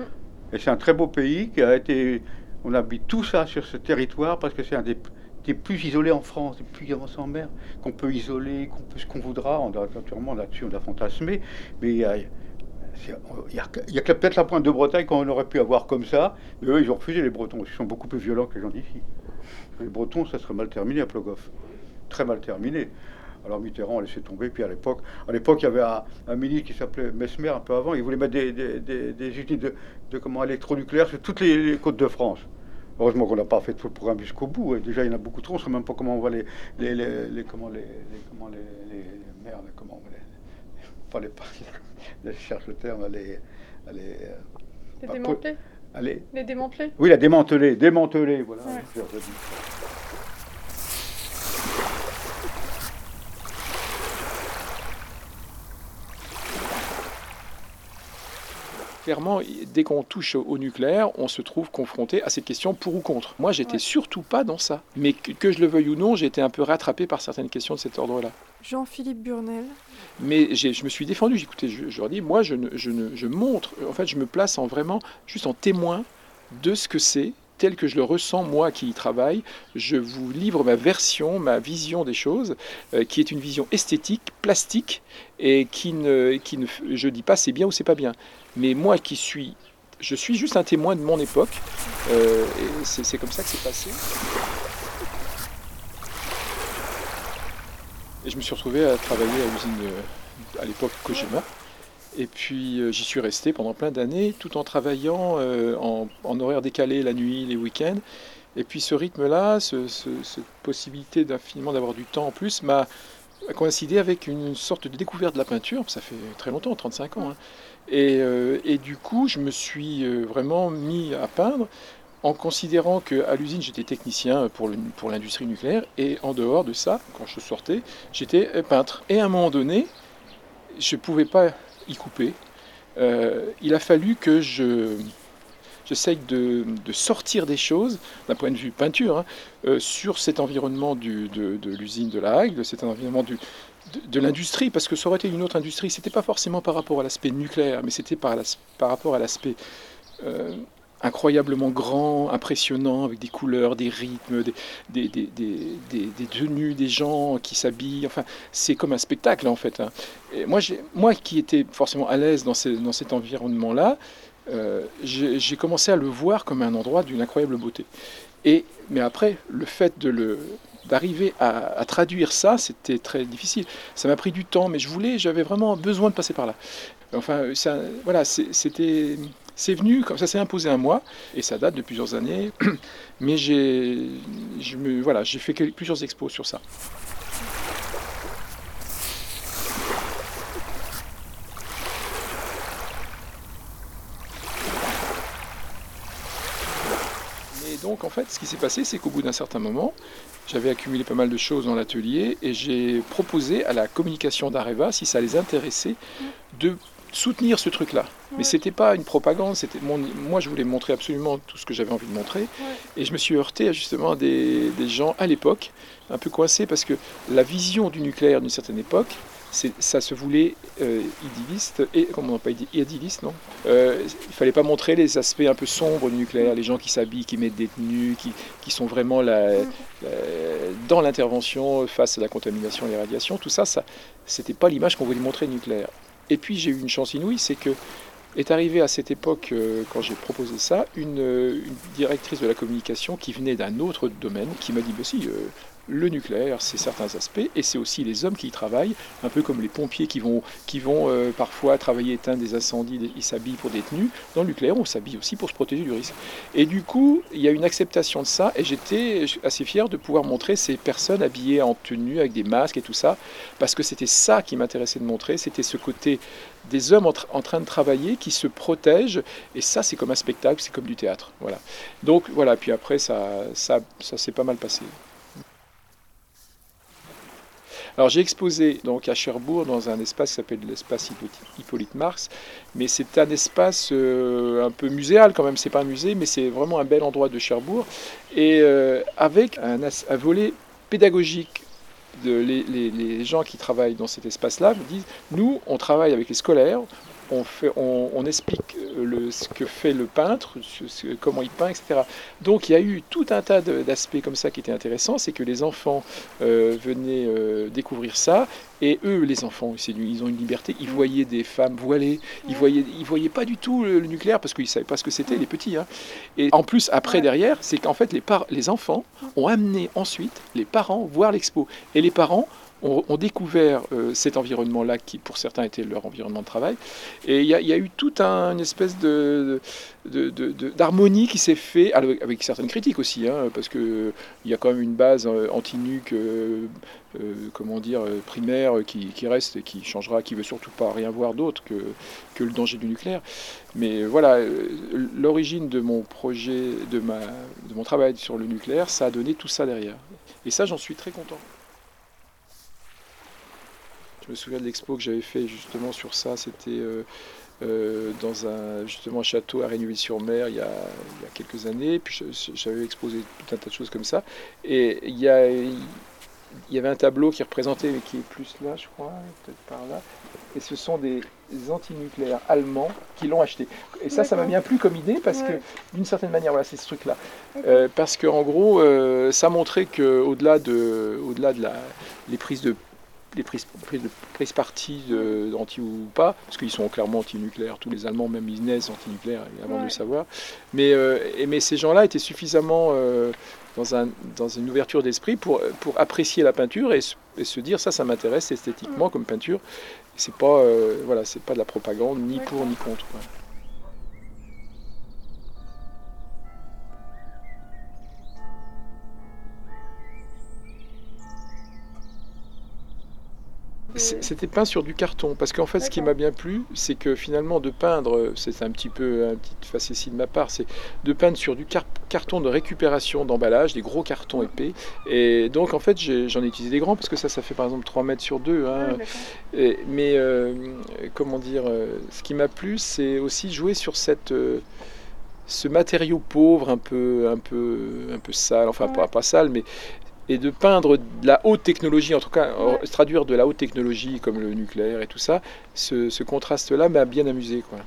Et c'est un très beau pays qui a été. On habite tout ça sur ce territoire parce que c'est un des, des plus isolés en France, des plus avancés en mer, qu'on peut isoler, qu'on peut ce qu'on voudra. On doit, naturellement, là-dessus, on a fantasmé. Mais il y a, il a, a peut-être la pointe de Bretagne qu'on aurait pu avoir comme ça. Mais eux, ils ont refusé les Bretons. Ils sont beaucoup plus violents que les gens d'ici. Les Bretons, ça serait mal terminé à Plogoff. Très mal terminé. Alors Mitterrand a laissé tomber. Puis à l'époque, à l'époque, il y avait un, ministre qui s'appelait Mesmer un peu avant. Il voulait mettre des, des, des, de, de comment électronucléaires sur toutes les côtes de France. Heureusement qu'on n'a pas fait tout le programme jusqu'au bout. Et déjà, il y en a beaucoup trop. On ne sait même pas comment on va les, les, les, les- comment les, comment les, les merdes, comment on va les, pas [LAUGHS] les, cherche le terme, les, les, euh, Les pas- démanteler les- Les démanteler oui, la démanteler, démanteler, voilà. Ouais. je le dis. Clairement, dès qu'on touche au nucléaire, on se trouve confronté à cette question pour ou contre. Moi, j'étais surtout pas dans ça. Mais que, que je le veuille ou non, j'ai été un peu rattrapé par certaines questions de cet ordre-là. Jean-Philippe Burnel. Mais je me suis défendu. J'ai écouté, je, je leur dis, moi, je, ne, je, ne- je montre, en fait, je me place en vraiment juste en témoin de ce que c'est, tel que je le ressens, moi qui y travaille. Je vous livre ma version, ma vision des choses, euh, qui est une vision esthétique, plastique, et qui ne, qui ne je dis pas c'est bien ou c'est pas bien. Mais moi qui suis, je suis juste un témoin de mon époque, euh, et c'est comme ça que c'est passé. Et je me suis retrouvé à travailler à l'usine euh, à l'époque Kojima. Et puis euh, j'y suis resté pendant plein d'années, tout en travaillant euh, en, en horaire décalé la nuit, les week-ends. Et puis ce rythme-là, ce- ce- cette possibilité d'infiniment d'avoir du temps en plus, m'a coïncidé avec une sorte de découverte de la peinture. Ça fait très longtemps, 35 ans. hein. Et, euh, et du coup, je me suis vraiment mis à peindre en considérant qu'à l'usine, j'étais technicien pour le- pour l'industrie nucléaire. Et en dehors de ça, quand je sortais, j'étais peintre. Et à un moment donné, je ne pouvais pas y couper. Euh, il a fallu que je j'essaye de, de sortir des choses d'un point de vue peinture hein, euh, sur cet environnement du- de, de l'usine de la Hague, cet environnement du, de, de l'industrie, parce que ça aurait été une autre industrie. C'était pas forcément par rapport à l'aspect nucléaire, mais c'était par, par rapport à l'aspect euh, incroyablement grand, impressionnant, avec des couleurs, des rythmes, des, tenues, des gens qui s'habillent. Enfin, c'est comme un spectacle en fait. hein. Et moi, moi qui étais forcément à l'aise dans, cet environnement-là, euh, j'ai commencé à le voir comme un endroit d'une incroyable beauté. Et, mais après, le fait d'arriver à, traduire ça, c'était très difficile. Ça m'a pris du temps, mais je voulais, j'avais vraiment besoin de passer par là. Enfin, voilà, c'était, c'est venu, comme ça s'est imposé à moi, et ça date de plusieurs années. [CLEARS THROAT] Mais j'ai, voilà, fait plusieurs expos sur ça. Donc, en fait, ce qui s'est passé, c'est qu'au bout d'un certain moment, j'avais accumulé pas mal de choses dans l'atelier et j'ai proposé à la communication d'Areva, si ça les intéressait, de soutenir ce truc-là. Mais c'était pas une propagande, c'était mon- moi je voulais montrer absolument tout ce que j'avais envie de montrer. Et je me suis heurté à justement des, des gens à l'époque, un peu coincés, parce que la vision du nucléaire d'une certaine époque, ça se voulait euh, idéaliste, et comment on pas idéaliste, non? Euh, Il fallait pas montrer les aspects un peu sombres du nucléaire, les gens qui s'habillent, qui mettent des tenues, qui, qui sont vraiment la- la- dans l'intervention face à la contamination et les radiations. Tout ça, ça c'était pas l'image qu'on voulait montrer du nucléaire. Et puis j'ai eu une chance inouïe, c'est que est arrivée à cette époque, euh, quand j'ai proposé ça, une, euh, une directrice de la communication qui venait d'un autre domaine, qui m'a dit, bah si, euh, le nucléaire, c'est certains aspects, et c'est aussi les hommes qui y travaillent, un peu comme les pompiers qui vont, qui vont euh, parfois travailler, éteindre des incendies, ils s'habillent pour des tenues. Dans le nucléaire, on s'habille aussi pour se protéger du risque. Et du coup, il y a une acceptation de ça, et j'étais assez fier de pouvoir montrer ces personnes habillées en tenue, avec des masques et tout ça, parce que c'était ça qui m'intéressait de montrer, c'était ce côté des hommes en, train de travailler qui se protègent, et ça c'est comme un spectacle, c'est comme du théâtre. Voilà. Donc voilà, puis après ça, ça, ça s'est pas mal passé. Alors j'ai exposé donc à Cherbourg dans un espace qui s'appelle l'espace Hippolyte Marx, mais c'est un espace euh, un peu muséal quand même, c'est pas un musée, mais c'est vraiment un bel endroit de Cherbourg, et euh, avec un, volet pédagogique les, gens qui travaillent dans cet espace-là me disent, nous, on travaille avec les scolaires, on, fait, on, explique le, ce que fait le peintre, comment il peint, etc. Donc il y a eu tout un tas d'aspects comme ça qui étaient intéressants, c'est que les enfants euh, venaient euh, découvrir ça, et eux, les enfants, ils ont une liberté, ils voyaient des femmes voilées, ils voyaient, ils voyaient pas du tout le, nucléaire parce qu'ils savaient pas ce que c'était, les petits. Hein. Et en plus, après, derrière, c'est qu'en fait, les, les enfants ont amené ensuite les parents voir l'expo. Et les parents ont, découvert euh, cet environnement-là qui, pour certains, était leur environnement de travail. Et il y, a eu toute un, une espèce d'harmonie qui s'est fait, avec certaines critiques aussi, hein, parce qu'il y a quand même une base euh, anti-nuque, euh, comment dire, primaire qui, reste et qui changera, qui veut surtout pas rien voir d'autre que, le danger du nucléaire. Mais voilà, l'origine de mon projet, de, de mon travail sur le nucléaire, ça a donné tout ça derrière. Et ça, j'en suis très content. Je me souviens de l'expo que j'avais fait justement sur ça. C'était euh, euh, dans un justement château à Réunion-sur-Mer il, y a quelques années. Puis j'avais exposé tout un tas de choses comme ça. Et il y, il y avait un tableau qui représentait, mais qui est plus là, je crois, peut-être par là. Et ce sont des antinucléaires allemands qui l'ont acheté. Et ça, ça m'a bien plu comme idée parce que, d'une certaine manière, voilà, c'est ce truc-là. Euh, parce qu'en gros, ça montrait qu'au-delà de, au-delà de la, les prises de les prises, prises, parti anti ou pas, parce qu'ils sont clairement anti-nucléaires, tous les Allemands, même ils naissent anti-nucléaires avant de le savoir. Mais, euh, mais ces gens-là étaient suffisamment euh, dans, un, dans une ouverture d'esprit pour, pour apprécier la peinture et, se dire ça, ça m'intéresse esthétiquement comme peinture. C'est pas, euh, voilà, c'est pas de la propagande, ni pour ni contre. C'était peint sur du carton, parce qu'en fait, ce qui m'a bien plu, c'est que finalement, de peindre, c'est un petit peu un petit facétie de ma part, c'est de peindre sur du carton de récupération d'emballage, des gros cartons épais. Et donc, en fait, j'en ai, utilisé des grands, parce que ça, ça fait par exemple 3 mètres sur 2. Hein. mais euh, comment dire, euh, ce qui m'a plu, c'est aussi jouer sur cette. Euh, ce matériau pauvre, un peu, un peu, un peu sale, enfin pas, pas sale, mais et de peindre de la haute technologie, en tout cas traduire de la haute technologie comme le nucléaire et tout ça, ce, contraste-là m'a bien amusé. Quoi.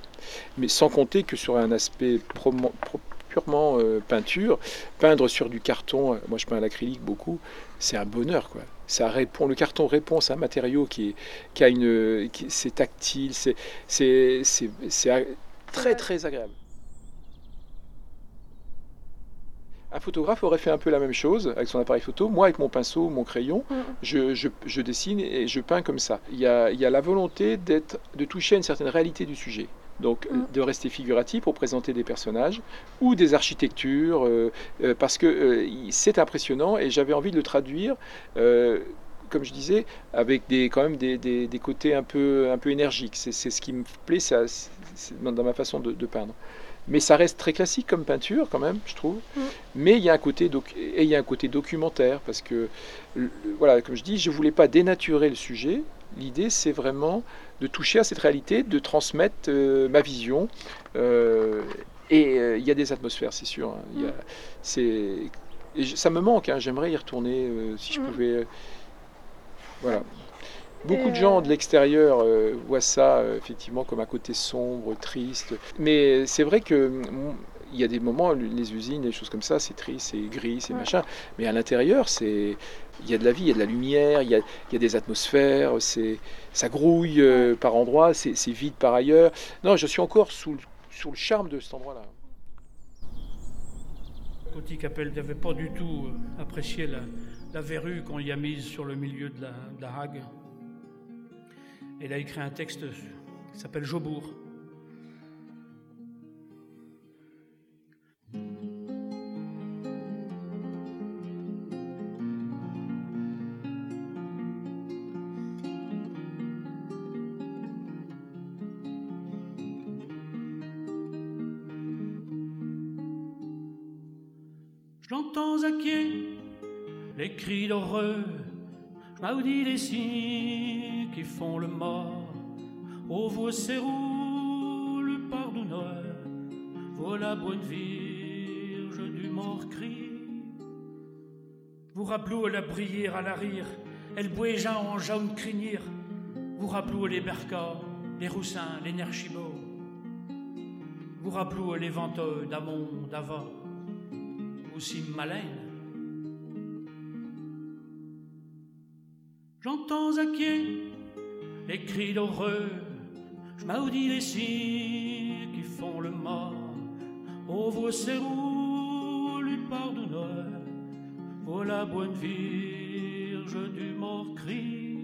Mais sans compter que sur un aspect purement euh, peinture, peindre sur du carton, euh, moi je peins à l'acrylique beaucoup, c'est un bonheur. Quoi. Ça répond, le carton répond à un matériau qui, est, qui a une, c'est tactile, c'est, c'est très très agréable. Un photographe aurait fait un peu la même chose avec son appareil photo. Moi, avec mon pinceau, mon crayon, mm. je, dessine et je peins comme ça. Il y a, la volonté de toucher à une certaine réalité du sujet. Donc, mm. de rester figuratif pour présenter des personnages ou des architectures, euh, euh, parce que euh, c'est impressionnant et j'avais envie de le traduire comme je disais, avec des, quand même des, côtés un peu, un peu énergiques. C'est ce qui me plaît ça, dans ma façon de peindre. Mais ça reste très classique comme peinture quand même, je trouve. Mm. Mais il y a un côté et il y a un côté documentaire parce que voilà, comme je dis, je voulais pas dénaturer le sujet. L'idée, c'est vraiment de toucher à cette réalité, de transmettre euh, ma vision. Euh, et euh, il y a des atmosphères, c'est sûr. Hein. A, mm. ça me manque. Hein. J'aimerais y retourner si je mm. pouvais. Voilà. Beaucoup de gens de l'extérieur euh, voient ça euh, effectivement comme un côté sombre, triste. Mais c'est vrai que mm, il y a des moments, les usines, les choses comme ça, c'est triste, c'est gris, c'est machin. Mais à l'intérieur, c'est il y a de la vie, il y a de la lumière, il y a, il y a des atmosphères, c'est ça grouille euh, par endroits, c'est vide par ailleurs. Non, je suis encore sous, sous le charme de cet endroit-là. Coty Capel n'avait pas du tout euh, apprécié la, la verrue qu'on y a mise sur le milieu de la, de la Hague? Elle a écrit un texte qui s'appelle Jobourg. J'entends à qui les cris d'horreur, je maudis les signes qui font le mort. Ô vos le pardonneur, voilà bonne virge du mort cri. Vous rappelez la brière à la rire, elle bouéja en jaune crinière. Vous rappelez les bercas, les roussins, les nerchimots. Vous rappelez les venteux d'Amon, d'Ava, aussi malin. J'entends à les cris d'horreur, je maudis les signes qui font le. Ô vos serrous, lui pardonneur, voilà bonne virge du mort cri.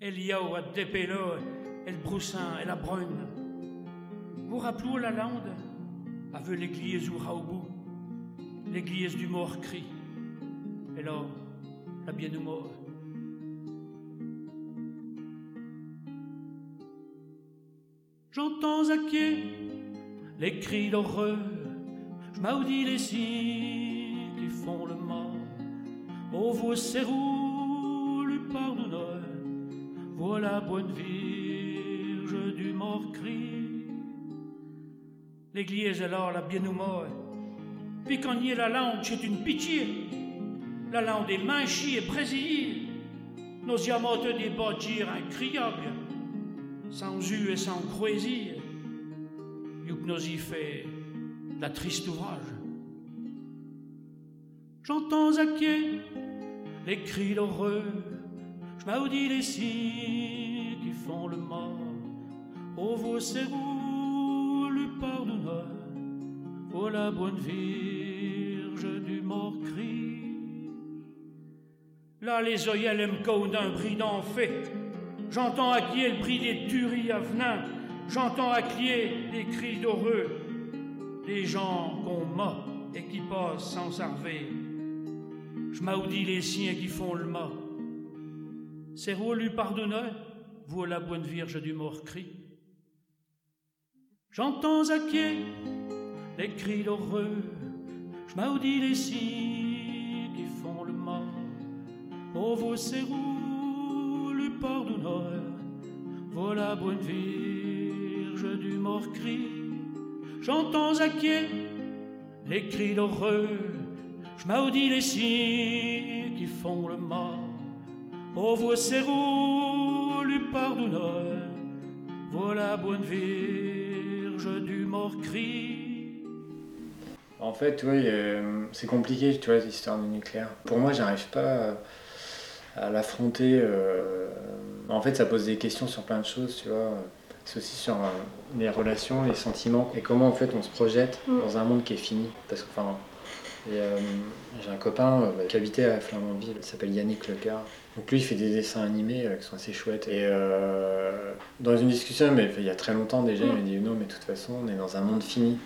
Y a dépélo, elle broussin, elle a brune. Vous la lande, avec l'église ou raoubou, l'église du mort cri. Et la bien mort. J'entends à qui les cris d'horreur, je maudis les signes qui font le. Ô vos serrous, lui pardonneur, voilà bonne virge du mort cri. L'église alors la bien mort, puis quand y est la langue, c'est une pitié la langue des manchis et brésillés, nos diamantes des bâtir incriables, sans u et sans croisir, que nous y fait la triste ouvrage. J'entends à qui les cris d'horreur, je maudis les signes qui font le mal, ô vos serrous, le pardonneur, ô la bonne virge du mort. Là, les oeillelles me d'un bridant fait. J'entends à qui le bris des tueries à venin. J'entends à qui les cris d'heureux. Les gens qu'on m'a et qui passent sans sarver. Je maudis les siens qui font le mât. C'est lui pardonneur, vous la bonne vierge du mort cri. J'entends à qui les cris d'heureux. Je maudis les siens Ô vos serrous, le pardonneur, voilà bonne virge du mort cri. J'entends à les cris d'horreur, je maudis les signes qui font le mal. Ô vos serrous, le pardonneur, voilà bonne virge du mort cri. En fait, oui, euh, c'est compliqué, tu vois, l'histoire du nucléaire. Pour moi, j'arrive pas à l'affronter. Euh, en fait, ça pose des questions sur plein de choses, tu vois. C'est aussi sur euh, les relations, les sentiments et comment en fait on se projette Mm. dans un monde qui est fini. Parce que, enfin, euh, j'ai un copain euh, qui habitait à Flamanville, il s'appelle Yannick Lecar. Donc lui, il fait des dessins animés euh, qui sont assez chouettes. Et dans une discussion, mais il y a très longtemps déjà, il m'a dit non, mais de toute façon, on est dans un monde fini.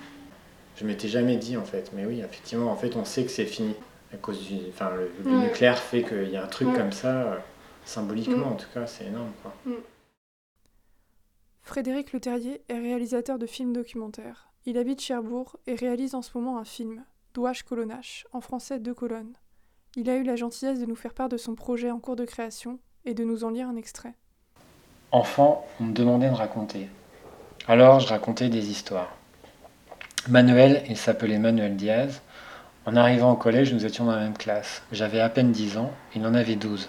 Je m'étais jamais dit en fait, mais oui, effectivement, en fait, on sait que c'est fini à cause du, enfin, le, nucléaire fait qu'il y a un truc comme ça, euh, symboliquement Mm. en tout cas, c'est énorme. Quoi. Frédéric Leterrier est réalisateur de films documentaires. Il habite Cherbourg et réalise en ce moment un film, Douache Colonnache, en français deux colonnes. Il a eu la gentillesse de nous faire part de son projet en cours de création et de nous en lire un extrait. Enfant, on me demandait de raconter. Alors je racontais des histoires. Manuel, il s'appelait Manuel Diaz. En arrivant au collège, nous étions dans la même classe. J'avais à peine 10 ans, il en avait 12.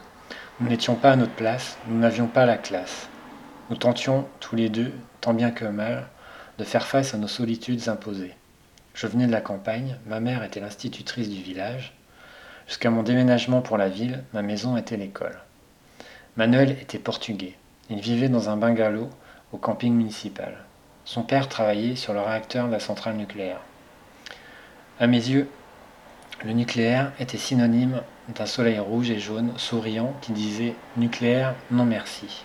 Nous n'étions pas à notre place, nous n'avions pas la classe. Nous tentions, tous les deux, tant bien que mal, de faire face à nos solitudes imposées. Je venais de la campagne, ma mère était l'institutrice du village. Jusqu'à mon déménagement pour la ville, ma maison était l'école. Manuel était portugais. Il vivait dans un bungalow au camping municipal. Son père travaillait sur le réacteur de la centrale nucléaire. À mes yeux, le nucléaire était synonyme d'un soleil rouge et jaune souriant qui disait Nucléaire, non merci.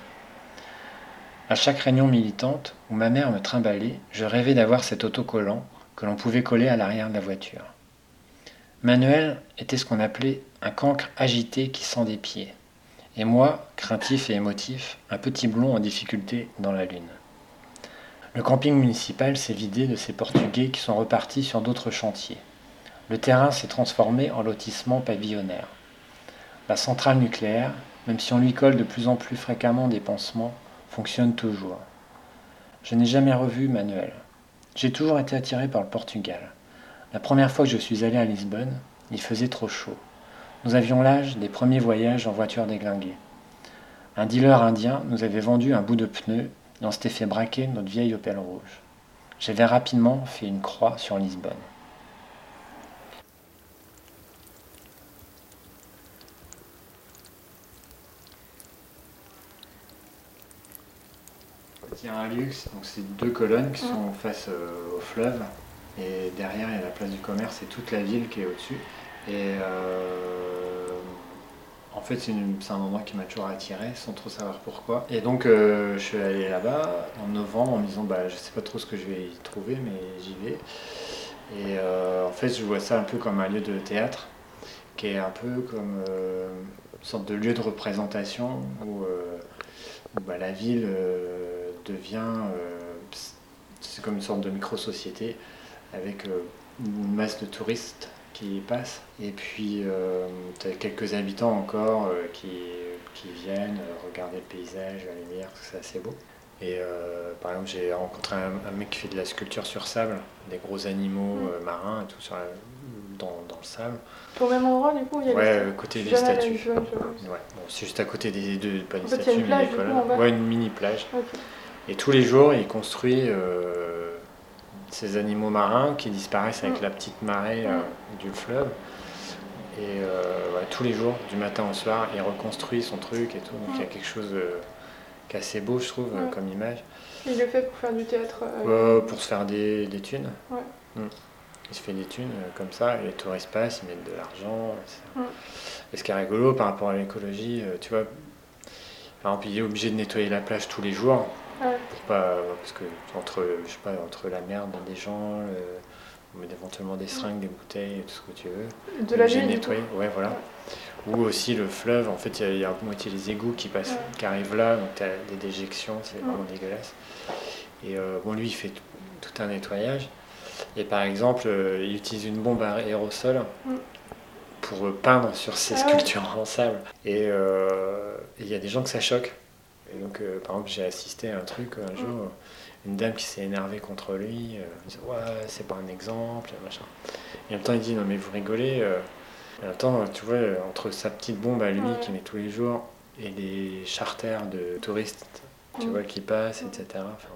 À chaque réunion militante où ma mère me trimballait, je rêvais d'avoir cet autocollant que l'on pouvait coller à l'arrière de la voiture. Manuel était ce qu'on appelait un cancre agité qui sent des pieds. Et moi, craintif et émotif, un petit blond en difficulté dans la lune. Le camping municipal s'est vidé de ces Portugais qui sont repartis sur d'autres chantiers. Le terrain s'est transformé en lotissement pavillonnaire. La centrale nucléaire, même si on lui colle de plus en plus fréquemment des pansements, fonctionne toujours. Je n'ai jamais revu Manuel. J'ai toujours été attiré par le Portugal. La première fois que je suis allé à Lisbonne, il faisait trop chaud. Nous avions l'âge des premiers voyages en voiture déglinguée. Un dealer indien nous avait vendu un bout de pneu et on s'était fait braquer notre vieille Opel rouge. J'avais rapidement fait une croix sur Lisbonne. Y a un luxe, donc c'est deux colonnes qui sont face euh, au fleuve. Et derrière, il y a la place du commerce et toute la ville qui est au-dessus. Et euh, en fait, c'est une- c'est un endroit qui m'a toujours attiré sans trop savoir pourquoi. Et donc, euh, je suis allé là-bas en novembre en me disant bah, je sais pas trop ce que je vais y trouver, mais j'y vais. Et euh, en fait, je vois ça un peu comme un lieu de théâtre qui est un peu comme euh, une sorte de lieu de représentation où, euh, où, bah, la ville euh, devient. euh, c'est comme une sorte de micro-société avec euh, une masse de touristes qui y passent. Et puis, tu as quelques habitants encore euh, qui, qui viennent euh, regarder le paysage, la lumière, tout ça, c'est assez beau. Et euh, par exemple, j'ai rencontré un, un mec qui fait de la sculpture sur sable, des gros animaux Mm. euh, marins et tout sur la- dans, dans le sable. Au même endroit, du coup, il y a Ouais, les euh, côté des statues. Ouais, bon, c'est juste à côté des deux, pas des En fait, statues, une mais des coup, Ouais, une mini plage. Et tous les jours, il construit euh, ces animaux marins qui disparaissent avec Mm. la petite marée euh, Mm. du fleuve. Et euh, ouais, tous les jours, du matin au soir, il reconstruit son truc et tout. Donc il y a quelque chose qui est assez beau, je trouve, Ouais. comme image. Il le fait pour faire du théâtre. pour se faire des, des thunes. Ouais. Mm. Il se fait des thunes comme ça, et les touristes passent, ils mettent de l'argent. etc. Mm. Et ce qui est rigolo par rapport à l'écologie, tu vois, par exemple, il est obligé de nettoyer la plage tous les jours. Ouais. Pas, parce que entre, je sais pas, entre la merde des gens, le- on met éventuellement des seringues, des bouteilles, tout ce que tu veux. De la nettoyer, ouais, voilà. Ou aussi le fleuve, en fait, il y a- il y, a à moitié les égouts qui passent, Ouais. qui arrivent là, donc tu as des déjections, c'est vraiment dégueulasse. Et euh, bon, lui, il fait tout, un nettoyage. Et par exemple, euh, il utilise une bombe à aérosol pour euh, peindre sur ses Ah sculptures en sable. Et euh, et il y a des gens que ça choque. Et donc, euh, par exemple, j'ai assisté à un truc un jour, une dame qui s'est énervée contre lui, euh, ouais, c'est pas un exemple, machin. Et en même temps, il dit non, mais vous rigolez. euh. Et en même temps, tu vois, euh, entre sa petite bombe à lui Ouais. qu'il met tous les jours et les charters de touristes, tu Mm. vois, qui passent, etc. Enfin,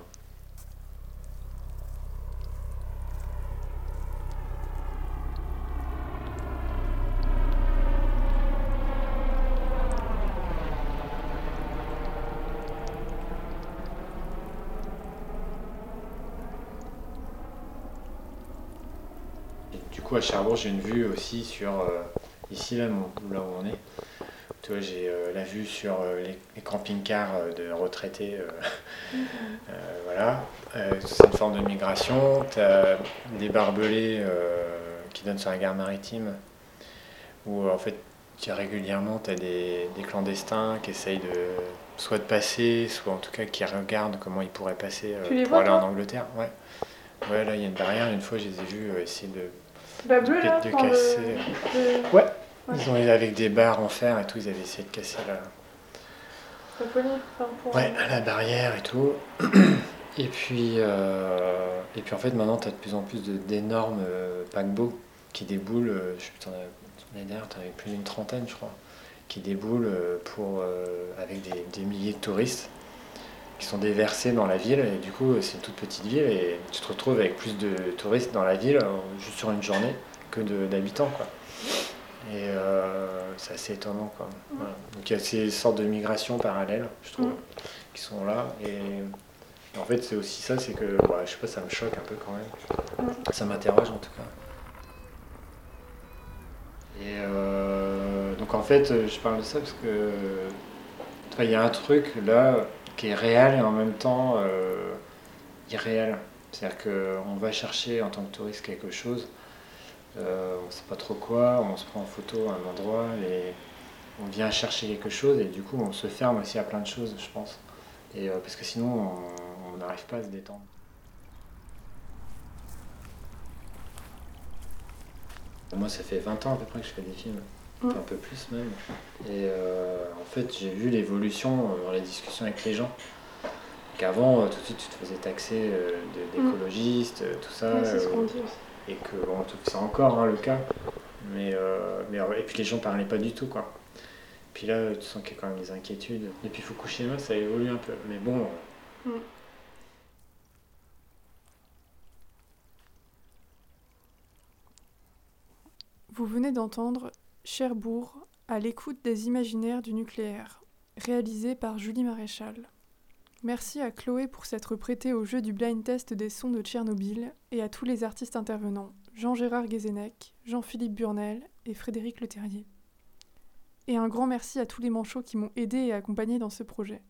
à Cherbourg, j'ai une vue aussi sur euh, ici, là, mon- là où on est. Tu vois, j'ai euh, la vue sur euh, les, les camping-cars de retraités. euh, [LAUGHS] voilà. C'est une forme de migration. Tu as des barbelés qui donnent sur la gare maritime où en fait, tu as régulièrement tu as des, des clandestins qui essayent de soit de passer, soit en tout cas qui regardent comment ils pourraient passer euh, pour vois, aller en Angleterre. Ouais. Ouais, là, il y a une barrière. Une fois, je les ai vus euh, essayer de, La de, bleue, là, de le- casser. le- Ouais. Ouais. Ils ont avec des barres en fer et tout, ils avaient essayé de casser la, la police, enfin, pour- ouais, la barrière et tout. Et puis, euh, et puis en fait, maintenant, tu as de plus en plus de- d'énormes euh, paquebots qui déboulent. euh, je sais plus, t'en as- l'année dernière, tu avais plus d'une trentaine, je crois, qui déboulent euh, pour, euh, avec des, des milliers de touristes qui sont déversés dans la ville. Et du coup, c'est une toute petite ville et tu te retrouves avec plus de touristes dans la ville euh, juste sur une journée que d'habitants. quoi. Et euh, c'est assez étonnant. Quoi. Voilà. Donc il y a ces sortes de migrations parallèles, je trouve, qui sont là. Et en fait, c'est aussi ça, c'est que, bah, je sais pas, ça me choque un peu quand même. Ça m'interroge en tout cas. Et euh, donc en fait, je parle de ça parce que il y a un truc là qui est réel et en même temps euh, irréel. C'est-à-dire qu'on va chercher en tant que touriste quelque chose, euh, on ne sait pas trop quoi, on se prend en photo à un endroit et on vient chercher quelque chose et du coup on se ferme aussi à plein de choses, je pense. Et, euh, parce que sinon on- n'arrive pas à se détendre. Moi, ça fait 20 ans à peu près que je fais des films. Un peu plus même. Et euh, en fait, j'ai vu l'évolution euh, dans les discussions avec les gens. Qu'avant, euh, tout de suite, tu te faisais taxer de- d'écologiste, tout ça. C'est ce euh, qu'on dit aussi. Et que, bon, tout- c'est encore hein, le cas. Mais, euh, mais, et puis les gens parlaient pas du tout, quoi. Puis là, tu sens qu'il y a quand même des inquiétudes. Et puis Fukushima, ça évolue un peu. Mais bon, Mm. Vous venez d'entendre Cherbourg à l'écoute des imaginaires du nucléaire, réalisé par Julie Maréchal. Merci à Chloé pour s'être prêtée au jeu du blind test des sons de Tchernobyl et à tous les artistes intervenants, Jean-Gérard Guézenec, Jean-Philippe Burnel et Frédéric Leterrier. Et un grand merci à tous les manchots qui m'ont aidé et accompagné dans ce projet.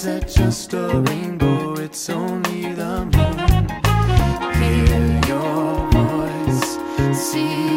is it just a rainbow? It's only the moon. Hear your voice, see.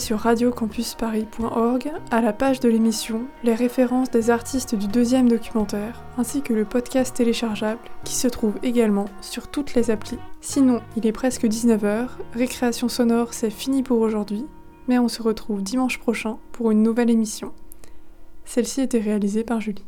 Sur radiocampusparis.org, à la page de l'émission, les références des artistes du deuxième documentaire, ainsi que le podcast téléchargeable qui se trouve également sur toutes les applis. Sinon, il est presque 19h, récréation sonore c'est fini pour aujourd'hui, mais on se retrouve dimanche prochain pour une nouvelle émission. Celle-ci était réalisée par Julie.